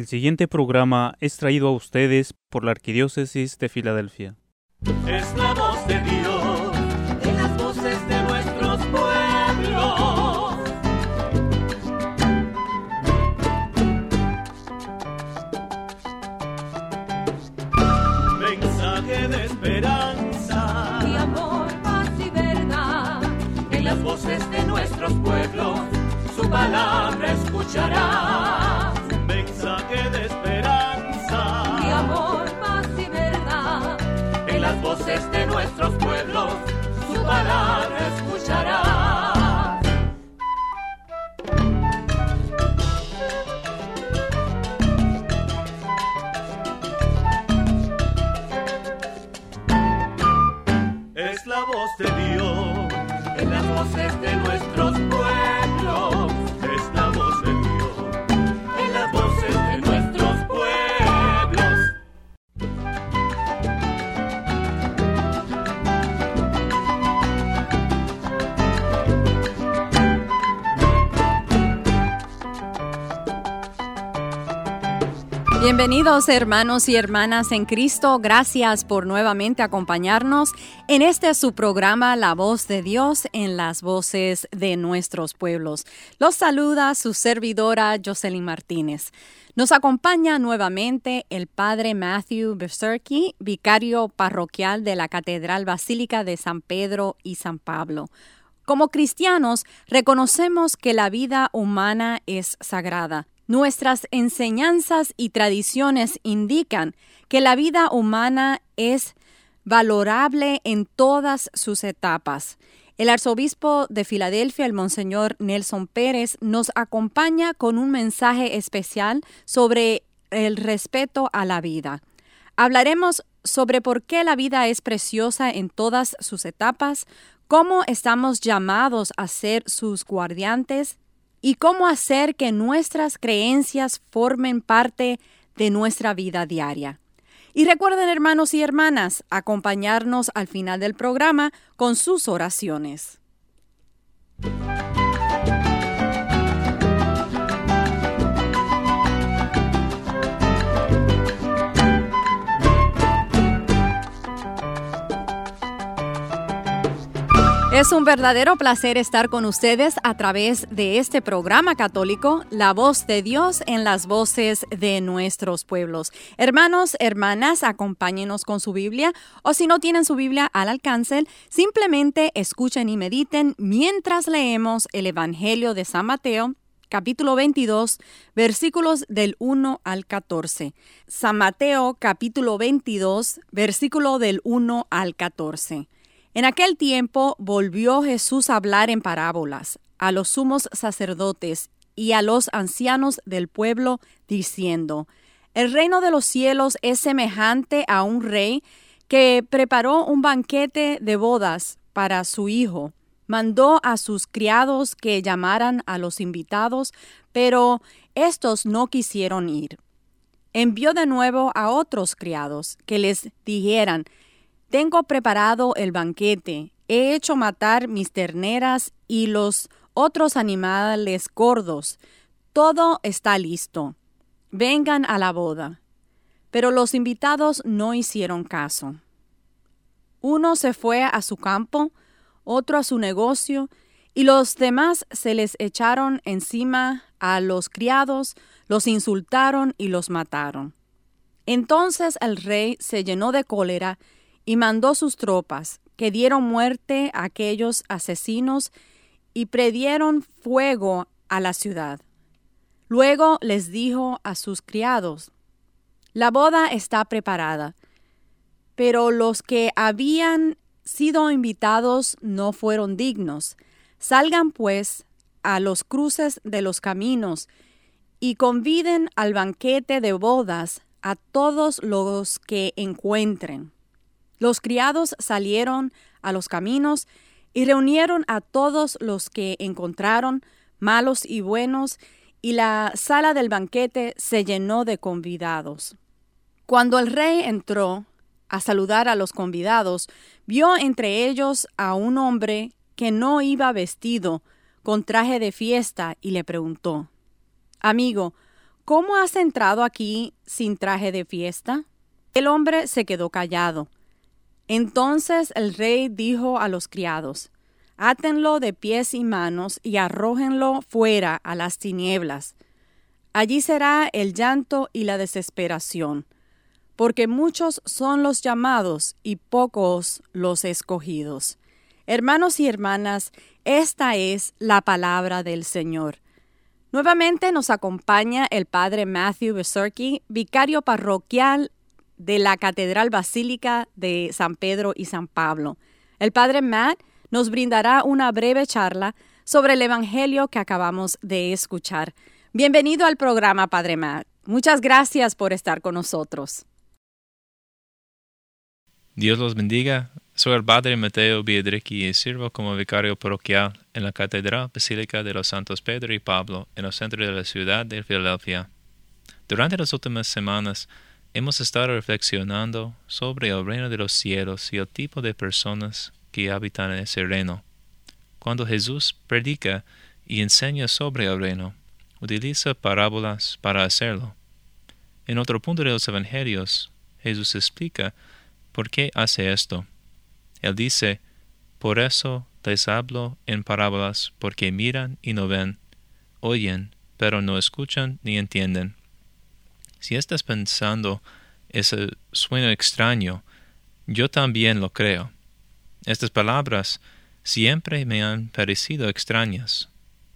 El siguiente programa es traído a ustedes por la Arquidiócesis de Filadelfia. Es la voz de Dios en las voces de nuestros pueblos. Mensaje de esperanza y amor, paz y verdad. en las voces de nuestros pueblos. Su palabra escucharás. Voces de nuestros pueblos. Su palabra escucharás. Bienvenidos hermanos y hermanas en Cristo, gracias por nuevamente acompañarnos en este su programa La voz de Dios en las voces de nuestros pueblos. Los saluda su servidora Jocelyn Martínez. Nos acompaña nuevamente el padre Matthew Beserky, vicario parroquial de la Catedral Basílica de San Pedro y San Pablo. Como cristianos, reconocemos que la vida humana es sagrada. Nuestras enseñanzas y tradiciones indican que la vida humana es valorable en todas sus etapas. El arzobispo de Filadelfia, el monseñor Nelson Pérez, nos acompaña con un mensaje especial sobre el respeto a la vida. Hablaremos sobre por qué la vida es preciosa en todas sus etapas, cómo estamos llamados a ser sus guardiantes y cómo hacer que nuestras creencias formen parte de nuestra vida diaria. Y recuerden, hermanos y hermanas, acompañarnos al final del programa con sus oraciones. Es un verdadero placer estar con ustedes a través de este programa católico, La voz de Dios en las voces de nuestros pueblos. Hermanos, hermanas, acompáñenos con su Biblia o si no tienen su Biblia al alcance, simplemente escuchen y mediten mientras leemos el Evangelio de San Mateo capítulo 22, versículos del 1 al 14. San Mateo capítulo 22, versículo del 1 al 14. En aquel tiempo volvió Jesús a hablar en parábolas a los sumos sacerdotes y a los ancianos del pueblo, diciendo, El reino de los cielos es semejante a un rey que preparó un banquete de bodas para su hijo. Mandó a sus criados que llamaran a los invitados, pero estos no quisieron ir. Envió de nuevo a otros criados que les dijeran, tengo preparado el banquete, he hecho matar mis terneras y los otros animales gordos. Todo está listo. Vengan a la boda. Pero los invitados no hicieron caso. Uno se fue a su campo, otro a su negocio, y los demás se les echaron encima a los criados, los insultaron y los mataron. Entonces el rey se llenó de cólera y mandó sus tropas, que dieron muerte a aquellos asesinos y predieron fuego a la ciudad. Luego les dijo a sus criados, La boda está preparada, pero los que habían sido invitados no fueron dignos. Salgan pues a los cruces de los caminos y conviden al banquete de bodas a todos los que encuentren. Los criados salieron a los caminos y reunieron a todos los que encontraron, malos y buenos, y la sala del banquete se llenó de convidados. Cuando el rey entró a saludar a los convidados, vio entre ellos a un hombre que no iba vestido con traje de fiesta y le preguntó, Amigo, ¿Cómo has entrado aquí sin traje de fiesta? El hombre se quedó callado. Entonces el rey dijo a los criados, Átenlo de pies y manos y arrójenlo fuera a las tinieblas. Allí será el llanto y la desesperación, porque muchos son los llamados y pocos los escogidos. Hermanos y hermanas, esta es la palabra del Señor. Nuevamente nos acompaña el padre Matthew Besurkey, vicario parroquial de la Catedral Basílica de San Pedro y San Pablo. El padre Matt nos brindará una breve charla sobre el Evangelio que acabamos de escuchar. Bienvenido al programa, Padre Matt. Muchas gracias por estar con nosotros. Dios los bendiga. Soy el Padre Mateo Biedricki y sirvo como vicario parroquial en la Catedral Basílica de los Santos Pedro y Pablo en el centro de la ciudad de Filadelfia. Durante las últimas semanas hemos estado reflexionando sobre el reino de los cielos y el tipo de personas que habitan en ese reino. Cuando Jesús predica y enseña sobre el reino, utiliza parábolas para hacerlo. En otro punto de los Evangelios, Jesús explica por qué hace esto. Él dice, Por eso les hablo en parábolas, porque miran y no ven, oyen, pero no escuchan ni entienden. Si estás pensando ese sueño extraño, yo también lo creo. Estas palabras siempre me han parecido extrañas.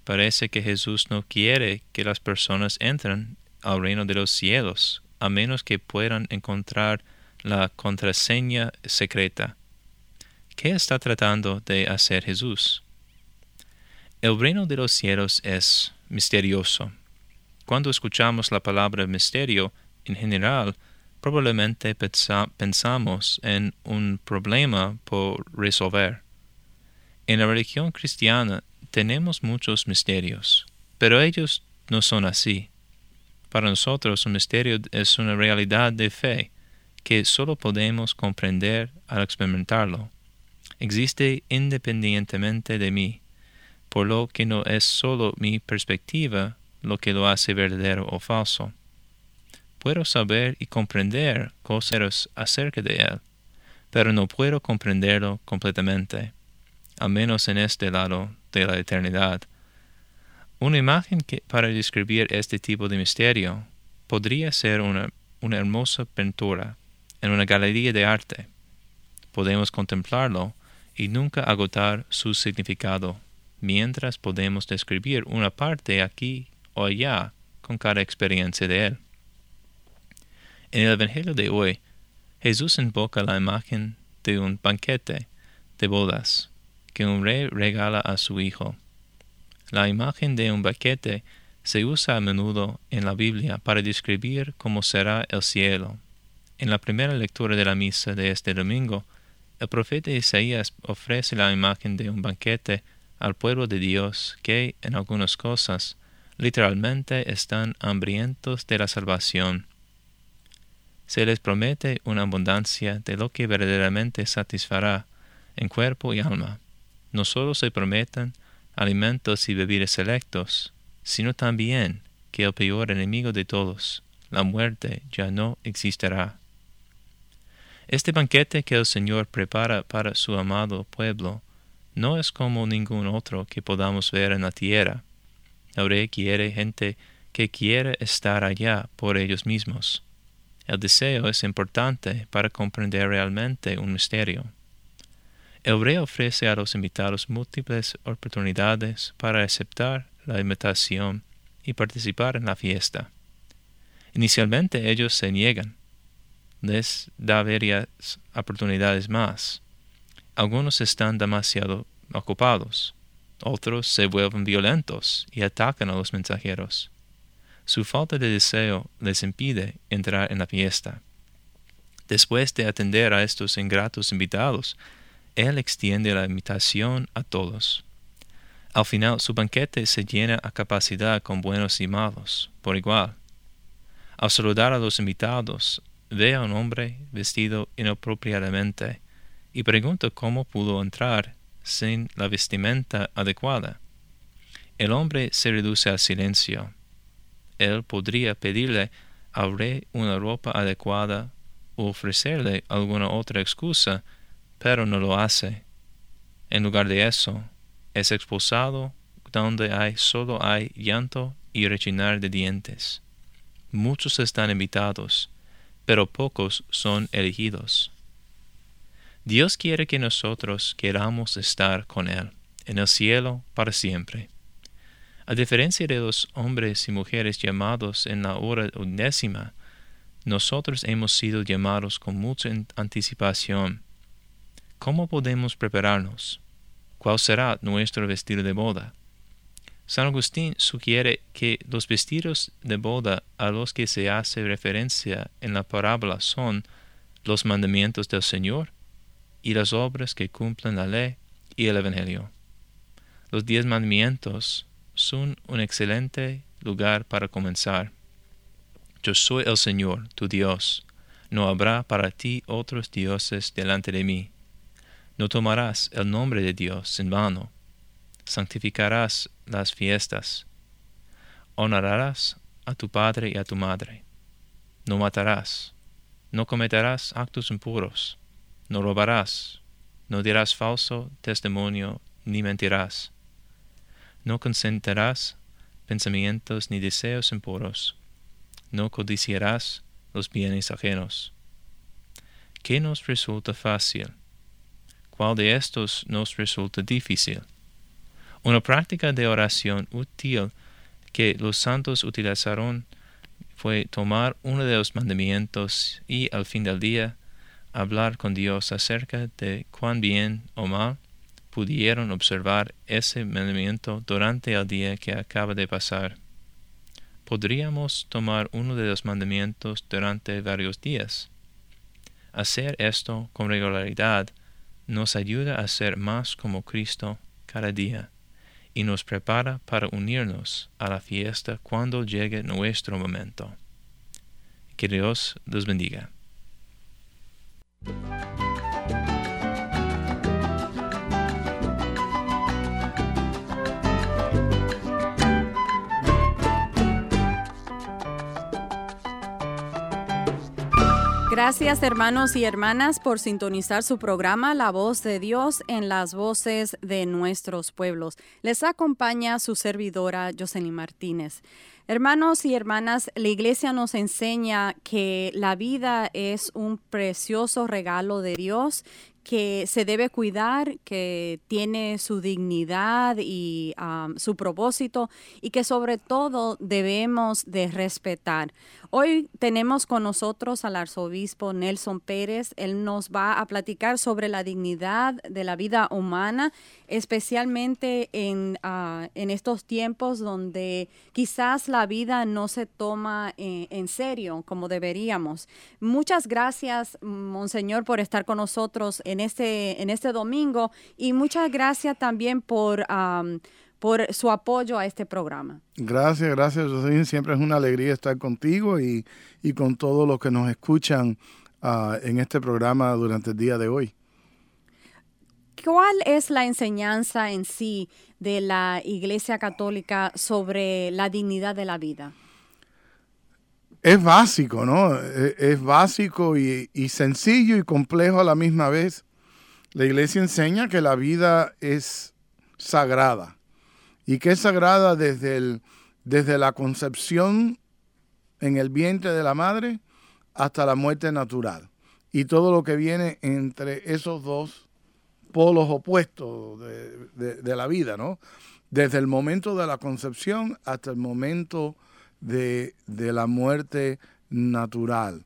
Parece que Jesús no quiere que las personas entren al reino de los cielos, a menos que puedan encontrar la contraseña secreta. ¿Qué está tratando de hacer Jesús? El reino de los cielos es misterioso. Cuando escuchamos la palabra misterio, en general, probablemente pensamos en un problema por resolver. En la religión cristiana tenemos muchos misterios, pero ellos no son así. Para nosotros un misterio es una realidad de fe que solo podemos comprender al experimentarlo existe independientemente de mí, por lo que no es sólo mi perspectiva lo que lo hace verdadero o falso. Puedo saber y comprender cosas acerca de él, pero no puedo comprenderlo completamente, al menos en este lado de la eternidad. Una imagen que, para describir este tipo de misterio podría ser una, una hermosa pintura en una galería de arte. Podemos contemplarlo y nunca agotar su significado, mientras podemos describir una parte aquí o allá con cada experiencia de él. En el Evangelio de hoy, Jesús invoca la imagen de un banquete de bodas que un rey regala a su hijo. La imagen de un banquete se usa a menudo en la Biblia para describir cómo será el cielo. En la primera lectura de la misa de este domingo, el profeta Isaías ofrece la imagen de un banquete al pueblo de Dios que, en algunas cosas, literalmente están hambrientos de la salvación. Se les promete una abundancia de lo que verdaderamente satisfará en cuerpo y alma. No solo se prometen alimentos y bebidas selectos, sino también que el peor enemigo de todos, la muerte, ya no existirá. Este banquete que el Señor prepara para su amado pueblo no es como ningún otro que podamos ver en la tierra. Rey quiere gente que quiere estar allá por ellos mismos. El deseo es importante para comprender realmente un misterio. El rey ofrece a los invitados múltiples oportunidades para aceptar la invitación y participar en la fiesta. Inicialmente ellos se niegan, les da varias oportunidades más. Algunos están demasiado ocupados, otros se vuelven violentos y atacan a los mensajeros. Su falta de deseo les impide entrar en la fiesta. Después de atender a estos ingratos invitados, él extiende la invitación a todos. Al final su banquete se llena a capacidad con buenos y malos, por igual. Al saludar a los invitados, ve a un hombre vestido inapropiadamente y pregunta cómo pudo entrar sin la vestimenta adecuada. El hombre se reduce al silencio. él podría pedirle rey una ropa adecuada o ofrecerle alguna otra excusa, pero no lo hace. En lugar de eso, es expulsado donde hay solo hay llanto y rechinar de dientes. Muchos están invitados, pero pocos son elegidos. Dios quiere que nosotros queramos estar con Él en el cielo para siempre. A diferencia de los hombres y mujeres llamados en la hora undécima, nosotros hemos sido llamados con mucha anticipación. ¿Cómo podemos prepararnos? ¿Cuál será nuestro vestido de boda? San Agustín sugiere que los vestidos de boda a los que se hace referencia en la parábola son los mandamientos del Señor y las obras que cumplen la ley y el Evangelio. Los diez mandamientos son un excelente lugar para comenzar. Yo soy el Señor, tu Dios. No habrá para ti otros dioses delante de mí. No tomarás el nombre de Dios en vano. Santificarás las fiestas. Honrarás a tu padre y a tu madre. No matarás. No cometerás actos impuros. No robarás. No dirás falso testimonio ni mentirás no consentirás pensamientos ni deseos impuros, no codiciarás los bienes ajenos. ¿Qué nos resulta fácil? ¿Cuál de estos nos resulta difícil? Una práctica de oración útil que los santos utilizaron fue tomar uno de los mandamientos y al fin del día hablar con Dios acerca de cuán bien o mal pudieron observar ese mandamiento durante el día que acaba de pasar. Podríamos tomar uno de los mandamientos durante varios días. Hacer esto con regularidad nos ayuda a ser más como Cristo cada día y nos prepara para unirnos a la fiesta cuando llegue nuestro momento. Que Dios los bendiga. Música Gracias hermanos y hermanas por sintonizar su programa La voz de Dios en las voces de nuestros pueblos. Les acompaña su servidora Jocelyn Martínez. Hermanos y hermanas, la iglesia nos enseña que la vida es un precioso regalo de Dios que se debe cuidar, que tiene su dignidad y su propósito y que sobre todo debemos de respetar. Hoy tenemos con nosotros al arzobispo Nelson Pérez. Él nos va a platicar sobre la dignidad de la vida humana, especialmente en, uh, en estos tiempos donde quizás la vida no se toma en, en serio como deberíamos. Muchas gracias, Monseñor, por estar con nosotros en este, en este domingo y muchas gracias también por, um, por su apoyo a este programa. Gracias, gracias, Jocelyn. Siempre es una alegría estar contigo y, y con todos los que nos escuchan uh, en este programa durante el día de hoy. ¿Cuál es la enseñanza en sí de la Iglesia Católica sobre la dignidad de la vida? Es básico, ¿no? Es, es básico y, sencillo y complejo a la misma vez. La iglesia enseña que la vida es sagrada y que es sagrada desde, desde la concepción en el vientre de la madre hasta la muerte natural y todo lo que viene entre esos dos polos opuestos de, de, de la vida, ¿no? Desde el momento de la concepción hasta el momento de, de la muerte natural.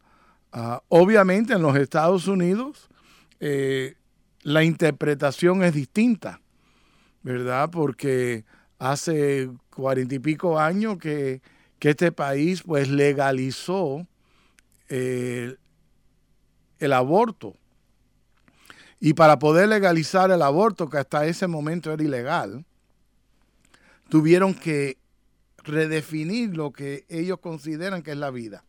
Uh, obviamente en los Estados Unidos eh, la interpretación es distinta, ¿verdad? Porque hace cuarenta y pico años que, que, este país pues legalizó eh, el aborto. Y para poder legalizar el aborto, que hasta ese momento era ilegal, tuvieron que redefinir lo que ellos consideran que es la vida.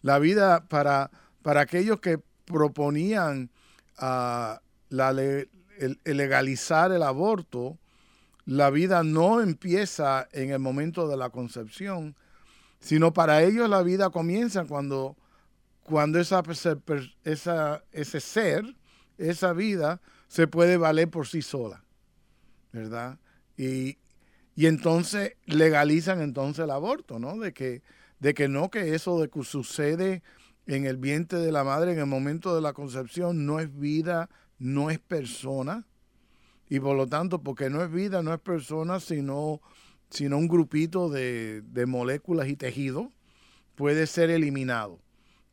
La vida para, para aquellos que proponían uh, la, legalizar el aborto, la vida no empieza en el momento de la concepción, sino para ellos la vida comienza cuando, cuando esa, esa, ese ser, esa vida, se puede valer por sí sola, ¿verdad? Y, y entonces legalizan entonces el aborto, ¿no? De que, de que no, que eso de que sucede en el vientre de la madre en el momento de la concepción no es vida, no es persona. Y por lo tanto, porque no es vida, no es persona, sino, sino un grupito de, de moléculas y tejidos, puede ser eliminado.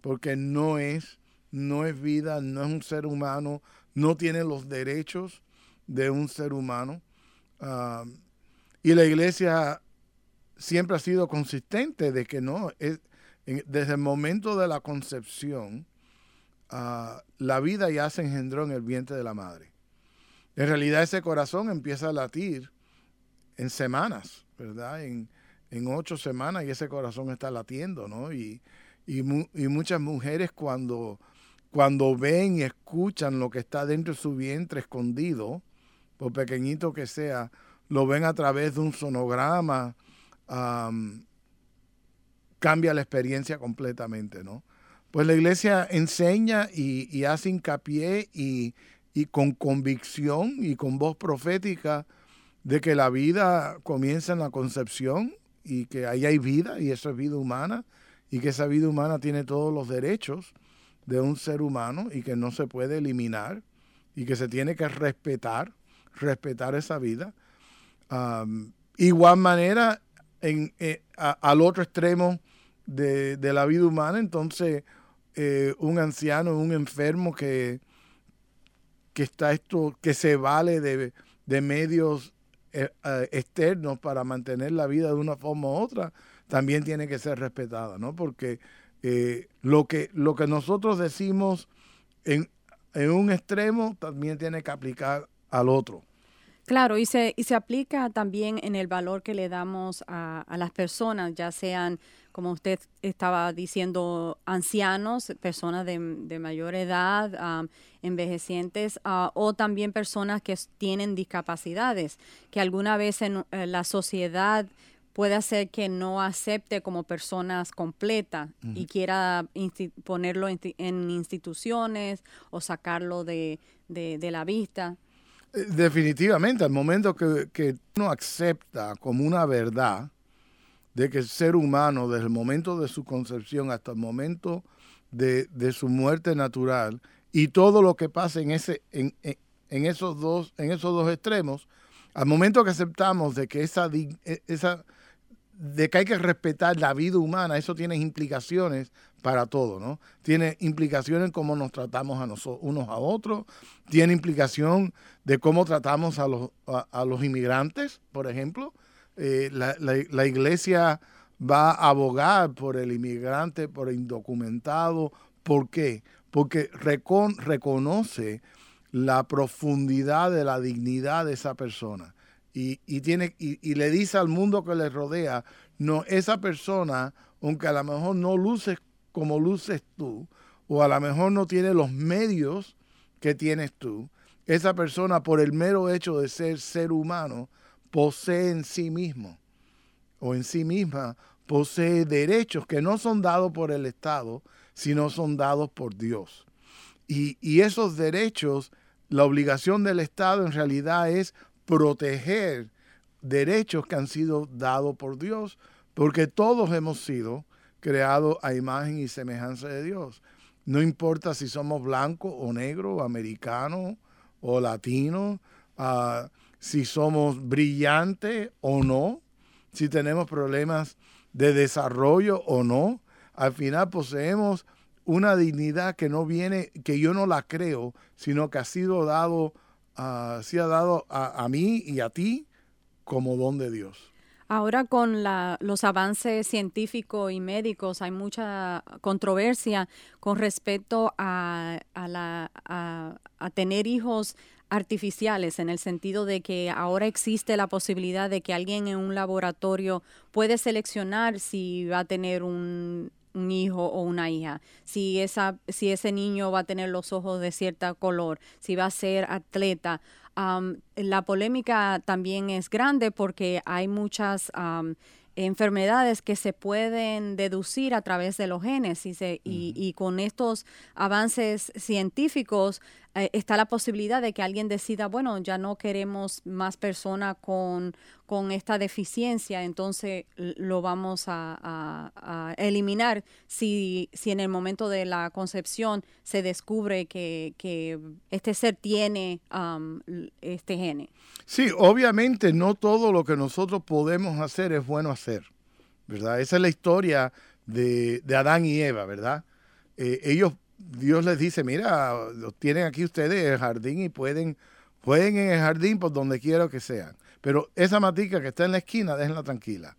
Porque no es, no es vida, no es un ser humano, no tiene los derechos de un ser humano. Ah, y la iglesia siempre ha sido consistente de que no, es, desde el momento de la concepción, ah, la vida ya se engendró en el vientre de la madre. En realidad ese corazón empieza a latir en semanas, ¿verdad? En, ocho semanas y ese corazón está latiendo, ¿no? Y, y, muchas mujeres cuando, cuando ven y escuchan lo que está dentro de su vientre escondido, por pequeñito que sea, lo ven a través de un sonograma, cambia la experiencia completamente, ¿no? Pues la iglesia enseña y, hace hincapié y, con convicción y con voz profética de que la vida comienza en la concepción y que ahí hay vida y eso es vida humana y que esa vida humana tiene todos los derechos de un ser humano y que no se puede eliminar y que se tiene que respetar, respetar esa vida. Igual manera, en, eh, al otro extremo de, la vida humana, entonces eh, un anciano, un enfermo que, que está esto, que se vale de, medios eh, externos para mantener la vida de una forma u otra, también tiene que ser respetada, ¿no? Porque lo, que, lo que nosotros decimos en, en un extremo también tiene que aplicar al otro. Claro, y se, y se aplica también en el valor que le damos a, las personas, ya sean, como usted estaba diciendo, ancianos, personas de, mayor edad, envejecientes, ah, o también personas que tienen discapacidades, que alguna vez en eh, la sociedad puede hacer que no acepte como personas completas y quiera ponerlo en, instituciones o sacarlo de, de la vista. Eh, definitivamente, al momento que, uno acepta como una verdad de que el ser humano, desde el momento de su concepción hasta el momento de, su muerte natural, y todo lo que pasa en, ese, en, esos, dos, en esos dos extremos, al momento que aceptamos de que esa, e, esa de que hay que respetar la vida humana, eso tiene implicaciones para todo, ¿no? Tiene implicaciones en cómo nos tratamos a nosotros, unos a otros, tiene implicación de cómo tratamos a los, a, los inmigrantes, por ejemplo. Eh, la, iglesia va a abogar por el inmigrante, por el indocumentado. ¿Por qué? Porque reconoce la profundidad de la dignidad de esa persona y, tiene, y, le dice al mundo que le rodea, no, esa persona, aunque a lo mejor no luces como luces tú, o a lo mejor no tiene los medios que tienes tú, esa persona por el mero hecho de ser ser humano, posee en sí mismo o en sí misma, posee derechos que no son dados por el Estado, sino son dados por Dios. Y, y esos derechos, la obligación del Estado en realidad es proteger derechos que han sido dados por Dios, porque todos hemos sido creados a imagen y semejanza de Dios. No importa si somos blancos o negros, americanos o latinos, ah, si somos brillantes o no, si tenemos problemas de desarrollo o no, al final poseemos una dignidad que no viene, que yo no la creo, sino que ha sido dado uh, ha dado a, mí y a ti como don de Dios. Ahora con los avances científicos y médicos hay mucha controversia con respecto a, la, a, tener hijos artificiales en el sentido de que ahora existe la posibilidad de que alguien en un laboratorio puede seleccionar si va a tener un un hijo o una hija, si, esa, si ese niño va a tener los ojos de cierta color, si va a ser atleta. la polémica también es grande porque hay muchas enfermedades que se pueden deducir a través de los genes y, se- y, y con estos avances científicos eh, está la posibilidad de que alguien decida, bueno, ya no queremos más personas con, con esta deficiencia, entonces lo vamos a, eliminar si, si en el momento de la concepción se descubre que, que este ser tiene l- este gene. Sí, obviamente no todo lo que nosotros podemos hacer es bueno hacer, ¿verdad? Esa es la historia de, de Adán y Eva, ¿verdad? Eh, ellos, Dios les dice, mira, los tienen aquí ustedes el jardín y pueden, pueden en el jardín por donde quiera que sean. Pero esa matica que está en la esquina, déjenla tranquila,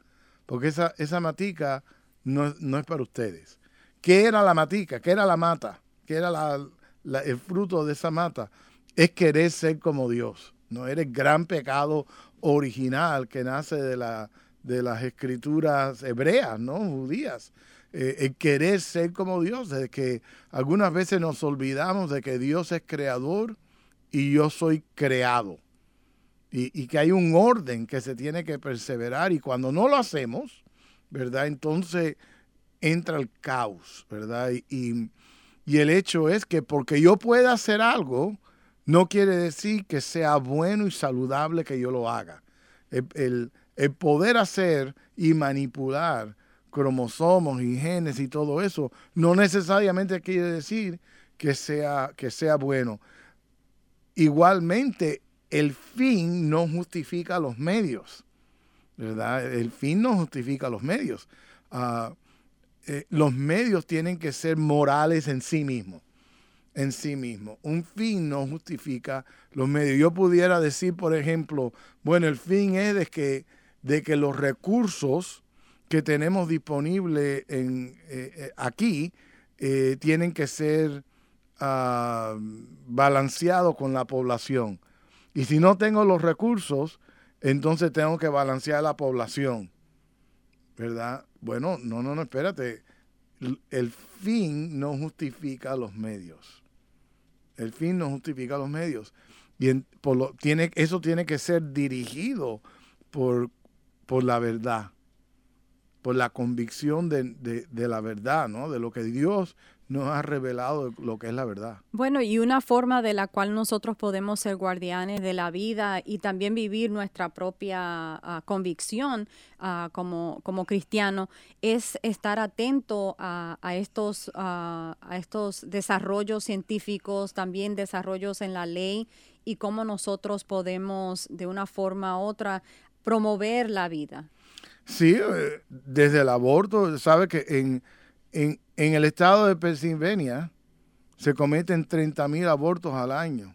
porque esa, esa matica no, no es para ustedes. ¿Qué era la matica? ¿Qué era la mata? ¿Qué era la- la- el fruto de esa mata? Es querer ser como Dios. No era gran pecado original que nace de, la, de las escrituras hebreas, ¿no? Judías. Eh, el querer ser como Dios, de que algunas veces nos olvidamos de que Dios es creador y yo soy creado. Y, y que hay un orden que se tiene que perseverar y cuando no lo hacemos, ¿verdad? Entonces entra el caos, ¿verdad? Y, y- el hecho es que porque yo pueda hacer algo, no quiere decir que sea bueno y saludable que yo lo haga. El- el poder hacer y manipular cromosomos y genes y todo eso no necesariamente quiere decir que sea, que sea bueno. Igualmente, el fin no justifica los medios, ¿verdad? El fin no justifica los medios. Ah, eh, los medios tienen que ser morales en sí mismos en sí mismo. Un fin no justifica los medios. Yo pudiera decir, por ejemplo, bueno, el fin es de que, de que los recursos que tenemos disponibles en, eh, eh, aquí eh, tienen que ser ah, balanceados con la población. Y si no tengo los recursos, entonces tengo que balancear la población. ¿Verdad? Bueno, no, no, no, espérate. El fin no justifica los medios. El fin no justifica los medios. Y por lo, tiene, eso tiene que ser dirigido por, por la verdad, por la convicción de, de- la verdad, ¿no? De lo que Dios nos ha revelado, lo que es la verdad. Bueno, y una forma de la cual nosotros podemos ser guardianes de la vida y también vivir nuestra propia ah, convicción ah, como, como cristiano es estar atento a, a estos, ah, a estos desarrollos científicos, también desarrollos en la ley y cómo nosotros podemos de una forma u otra promover la vida. Sí, eh, desde el aborto, sabe que en, en, en el estado de Pensilvania se cometen 30 mil abortos al año.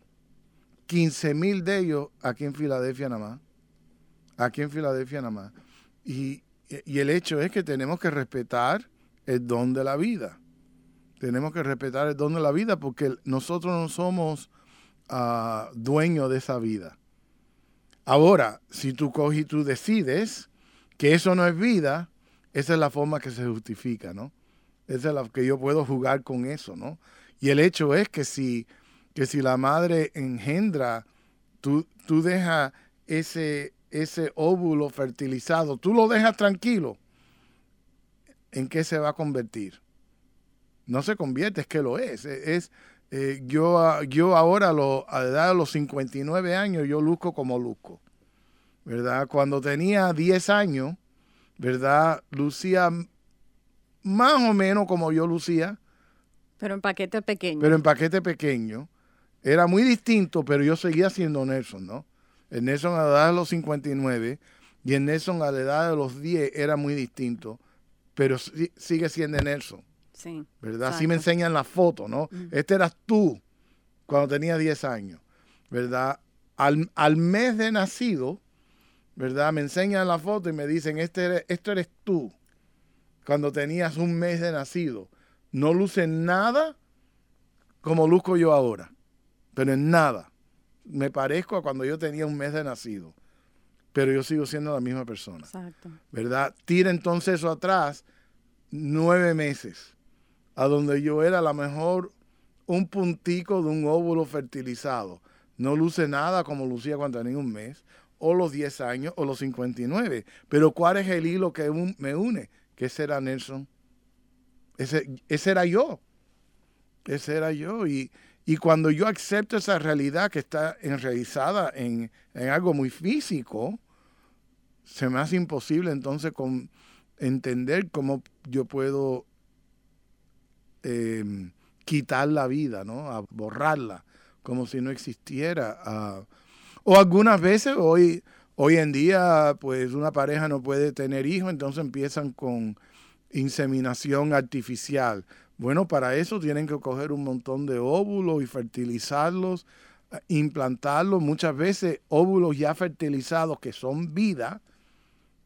15 mil de ellos aquí en Filadelfia nada más. Aquí en Filadelfia nada más. Y, y el hecho es que tenemos que respetar el don de la vida. Tenemos que respetar el don de la vida porque nosotros no somos ah, dueños de esa vida. Ahora, si tú coges y tú decides que eso no es vida, esa es la forma que se justifica, ¿no? Esa es la que yo puedo jugar con eso, ¿no? Y el hecho es que si, que si la madre engendra, tú, tú dejas ese, ese óvulo fertilizado, tú lo dejas tranquilo, ¿en qué se va a convertir? No se convierte, es que lo es. Es, eh, yo, ah, yo ahora, lo- a la edad de los 59 años, yo luzco como luzco. ¿Verdad? Cuando tenía 10 años, ¿verdad? Lucía más o menos como yo lucía, Pero en paquete pequeño. pero en paquete pequeño. Era muy distinto, pero yo seguía siendo Nelson, ¿no? El Nelson a la edad de los 59 y el Nelson a la edad de los 10 era muy distinto, pero si- sigue siendo Nelson. sí. ¿verdad? Así me enseñan la foto, ¿no? Este eras tú cuando tenías 10 años, ¿verdad? Al, al mes de nacido, ¿verdad? Me enseñan la foto y me dicen, este eres, esto eres tú cuando tenías un mes de nacido. No luce nada como luzco yo ahora, pero en nada. Me parezco a cuando yo tenía un mes de nacido, pero yo sigo siendo la misma persona. Exacto. ¿verdad? Tira entonces eso atrás nueve meses, a donde yo era a lo mejor un puntico de un óvulo fertilizado. No luce nada como lucía cuando tenía un mes, o los 10 años o los 59. Pero ¿cuál es el hilo que me une? Que ese era Nelson. Ese, era yo. Ese era yo. Y, y cuando yo acepto esa realidad que está enraizada en, en algo muy físico, se me hace imposible entonces entender cómo yo puedo eh, quitar la vida, ¿no? A borrarla, como si no existiera. O algunas veces, hoy, hoy en día, pues una pareja no puede tener hijos, entonces empiezan con inseminación artificial. Bueno, para eso tienen que coger un montón de óvulos y fertilizarlos, ah, implantarlos. Muchas veces óvulos ya fertilizados que son vida,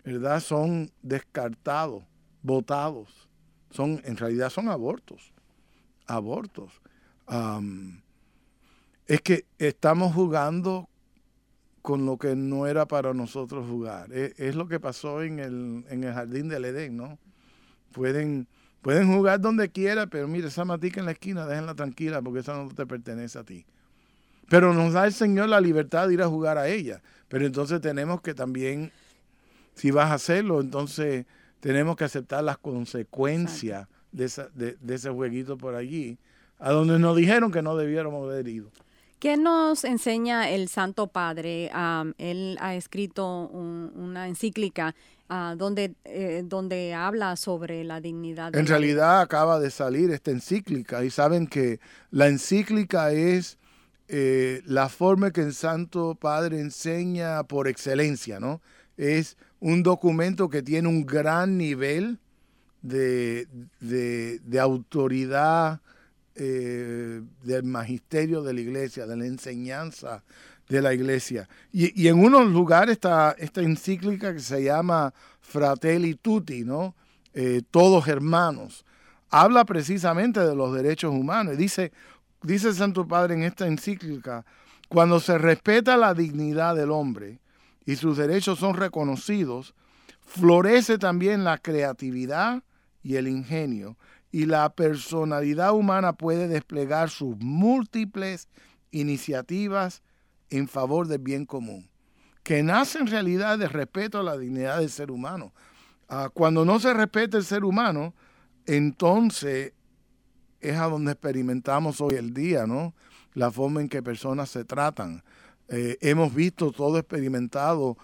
¿verdad? Son descartados, botados. Son, en realidad son abortos. Abortos. Es que estamos jugando con lo que no era para nosotros jugar. Es, es lo que pasó en el, en el jardín del Edén, ¿no? Pueden, pueden jugar donde quiera, pero mire, esa matica en la esquina, déjenla tranquila porque esa no te pertenece a ti. Pero nos da el Señor la libertad de ir a jugar a ella. Pero entonces tenemos que también, si vas a hacerlo, entonces tenemos que aceptar las consecuencias de, esa- de, de ese jueguito por allí, a donde nos dijeron que no debiéramos haber ido. ¿Qué nos enseña el Santo Padre? Él ha escrito un- una encíclica ah, donde, eh, donde habla sobre la dignidad. de En la vida. realidad acaba de salir esta encíclica y saben que la encíclica es eh, la forma que el Santo Padre enseña por excelencia, ¿no? Es un documento que tiene un gran nivel de, de- de autoridad eh, del magisterio de la iglesia, de la enseñanza de la iglesia. Y, en unos lugares está esta encíclica que se llama Fratelli Tutti, ¿no? Eh, todos hermanos. Habla precisamente de los derechos humanos. Dice, dice Santo Padre en esta encíclica, cuando se respeta la dignidad del hombre y sus derechos son reconocidos, florece también la creatividad y el ingenio, y la personalidad humana puede desplegar sus múltiples iniciativas en favor del bien común, que nace en realidad del respeto a la dignidad del ser humano. Ah, cuando no se respeta el ser humano, entonces es a donde experimentamos hoy el día, ¿no? La forma en que personas se tratan. Eh, hemos visto todo experimentado,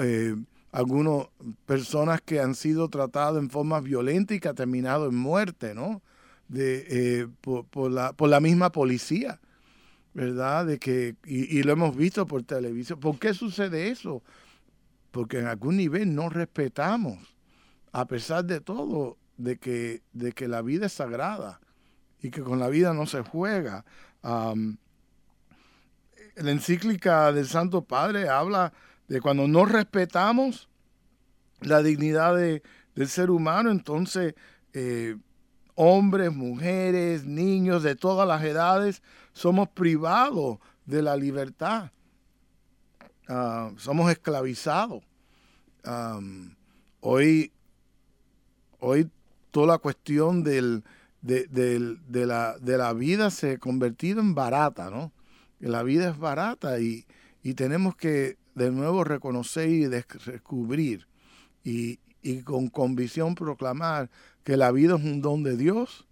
eh, algunas personas que han sido tratadas en formas violentas y que han terminado en muerte, ¿no? De, eh, por, la, por la misma policía, ¿verdad? De que, y, lo hemos visto por televisión. ¿Por qué sucede eso? Porque en algún nivel no respetamos, a pesar de todo, de que, de que la vida es sagrada y que con la vida no se juega. La encíclica del Santo Padre habla de cuando no respetamos la dignidad de- del ser humano, entonces eh, hombres, mujeres, niños de todas las edades somos privados de la libertad. Ah, somos esclavizados. Hoy, hoy toda la cuestión del, de, del- de la, de la vida se ha convertido en barata, ¿no? La vida es barata y, y tenemos que de nuevo reconocer y descubrir y, y con convicción proclamar que la vida es un don de Dios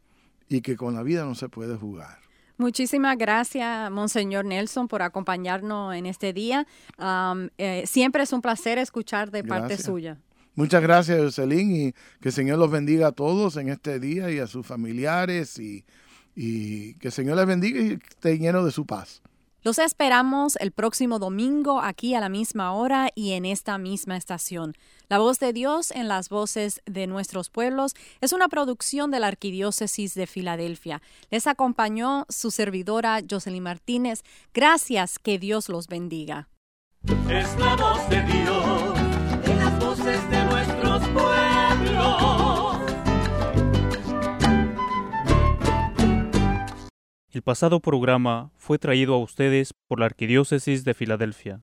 y que con la vida no se puede jugar. Muchísimas gracias, Monseñor Nelson, por acompañarnos en este día. Am, eh, siempre es un placer escuchar de parte suya. Muchas gracias, Jocelyn, y que el Señor los bendiga a todos en este día y a sus familiares y, y que el Señor les bendiga y esté lleno de su paz. Los esperamos el próximo domingo aquí a la misma hora y en esta misma estación. La voz de Dios en las voces de nuestros pueblos es una producción de la Arquidiócesis de Filadelfia. Les acompañó su servidora Jocelyn Martínez. Gracias, que Dios los bendiga. Es la voz de Dios en las voces de nuestros pueblos. El pasado programa fue traído a ustedes por la Arquidiócesis de Filadelfia.